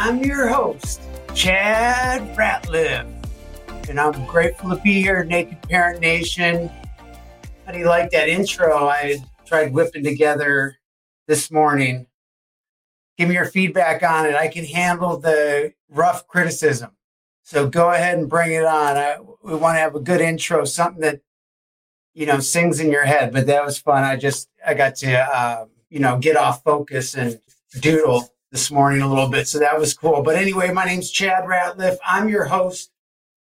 I'm your host, Chad Ratliffe. And I'm grateful to be here, Naked Parent Nation. How do you like that intro I tried whipping together this morning? Give me your feedback on it. I can handle the rough criticism. So go ahead and bring it on. I, we want to have a good intro, something that, you know, sings in your head. But that was fun. I just, I got to, uh, you know, get off focus and doodle this morning a little bit. So that was cool. But anyway, my name's Chad Ratliffe. I'm your host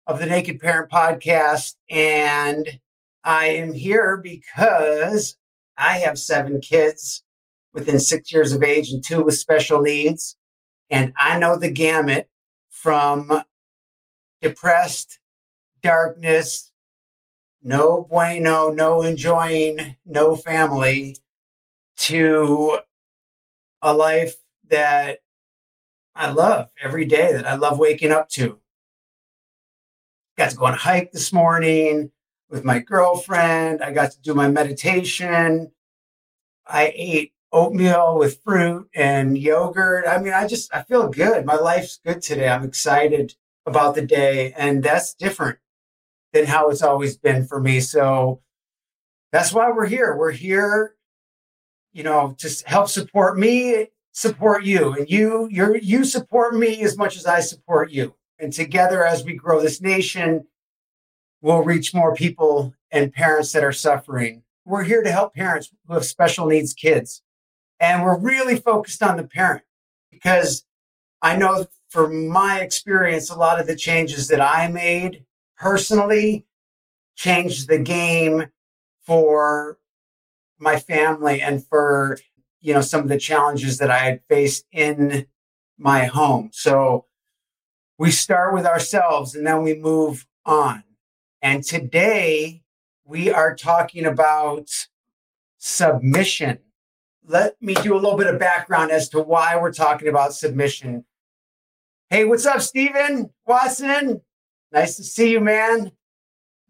of the Naked Parent Podcast. And I am here because I have seven kids within six years of age and two with special needs. And I know the gamut from depressed, darkness, no bueno, no enjoying, no family to a life that I love every day, that I love waking up to. Got to go on a hike this morning with my girlfriend. I got to do my meditation. I ate oatmeal with fruit and yogurt. I mean, I just I feel good. My life's good today. I'm excited about the day, and that's different than how it's always been for me. So that's why we're here. We're here, you know, to help support me support you and you you you support me as much as I support you. And together as we grow this nation, we'll reach more people and parents that are suffering. We're here to help parents who have special needs kids. And we're really focused on the parent because I know from my experience, a lot of the changes that I made personally changed the game for my family and for you know, some of the challenges that I had faced in my home. So we start with ourselves and then we move on. And today we are talking about submission. Let me do a little bit of background as to why we're talking about submission. Hey, what's up, Stephen Watson? Nice to see you, man.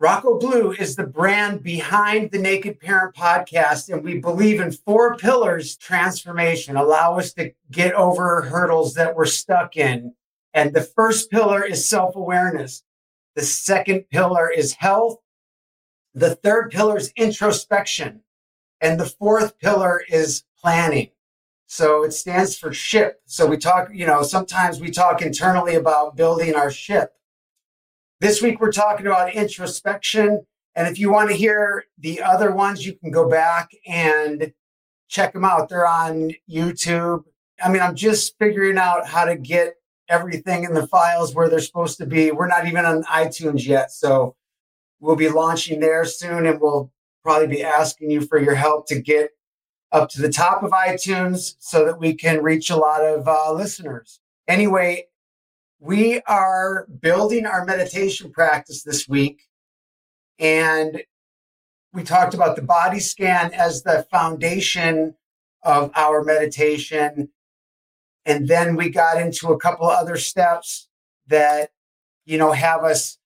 Rocco Blue is the brand behind the Naked Parent podcast, and we believe in four pillars transformation, allow us to get over hurdles that we're stuck in. And the first pillar is self awareness. The second pillar is health. The third pillar is introspection. And the fourth pillar is planning. So it stands for ship. So we talk, you know, sometimes we talk internally about building our ship. This week, we're talking about introspection. And if you want to hear the other ones, you can go back and check them out. They're on YouTube. I mean, I'm just figuring out how to get everything in the files where they're supposed to be. We're not even on iTunes yet. So we'll be launching there soon and we'll probably be asking you for your help to get up to the top of iTunes so that we can reach a lot of uh, listeners. Anyway, we are building our meditation practice this week. And we talked about the body scan as the foundation of our meditation. And then we got into a couple of other steps that, you know, have us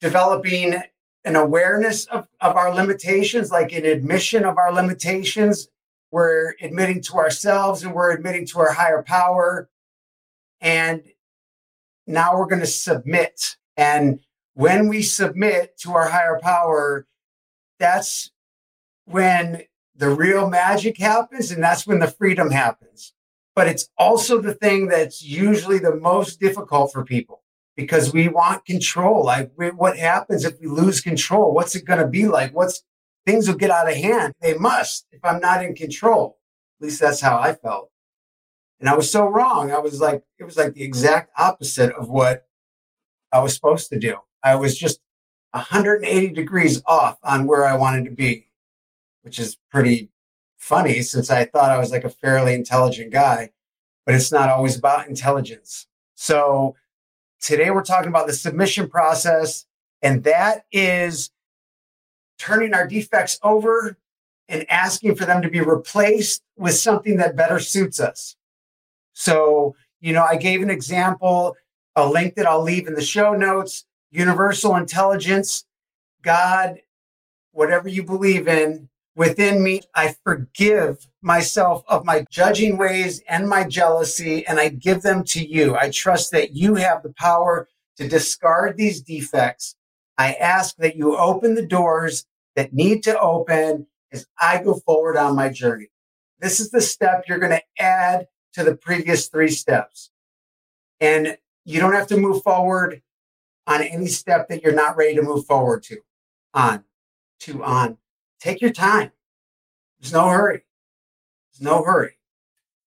developing an awareness of, of our limitations, like an admission of our limitations. We're admitting to ourselves and we're admitting to our higher power. And now we're going to submit. And when we submit to our higher power, that's when the real magic happens and that's when the freedom happens. But it's also the thing that's usually the most difficult for people because we want control. Like, what happens if we lose control? What's it going to be like? What's things will get out of hand? They must if I'm not in control. At least that's how I felt. And I was so wrong. I was like, it was like the exact opposite of what I was supposed to do. I was just 180 degrees off on where I wanted to be, which is pretty funny since I thought I was like a fairly intelligent guy, but it's not always about intelligence. So today we're talking about the submission process, and that is turning our defects over and asking for them to be replaced with something that better suits us. So, you know, I gave an example, a link that I'll leave in the show notes universal intelligence, God, whatever you believe in, within me, I forgive myself of my judging ways and my jealousy, and I give them to you. I trust that you have the power to discard these defects. I ask that you open the doors that need to open as I go forward on my journey. This is the step you're going to add to the previous three steps. And you don't have to move forward on any step that you're not ready to move forward to, on, to, on. Take your time. There's no hurry. There's no hurry.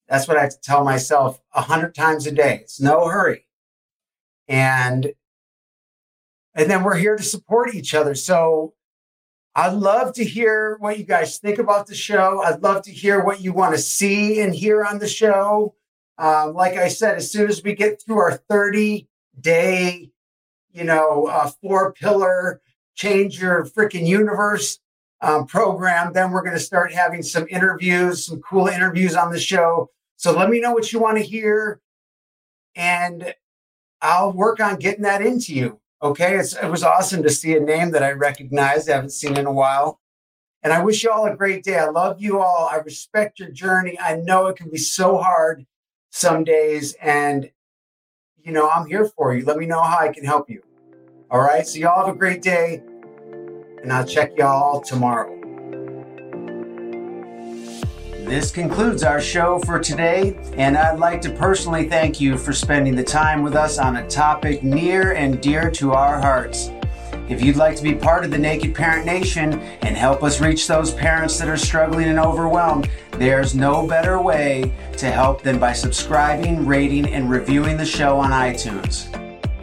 That's what I have to tell myself a hundred times a day. It's no hurry. And and then we're here to support each other. So I'd love to hear what you guys think about the show. I'd love to hear what you want to see and hear on the show. Um, like I said, as soon as we get through our 30 day, you know, uh, four pillar change your freaking universe um, program, then we're going to start having some interviews, some cool interviews on the show. So let me know what you want to hear, and I'll work on getting that into you. Okay, it's, it was awesome to see a name that I recognized, I haven't seen in a while. And I wish you all a great day. I love you all. I respect your journey. I know it can be so hard some days, and you know I'm here for you. Let me know how I can help you. All right. So y'all have a great day and I'll check y'all tomorrow. This concludes our show for today, and I'd like to personally thank you for spending the time with us on a topic near and dear to our hearts. If you'd like to be part of the Naked Parent Nation and help us reach those parents that are struggling and overwhelmed, there's no better way to help than by subscribing, rating, and reviewing the show on iTunes.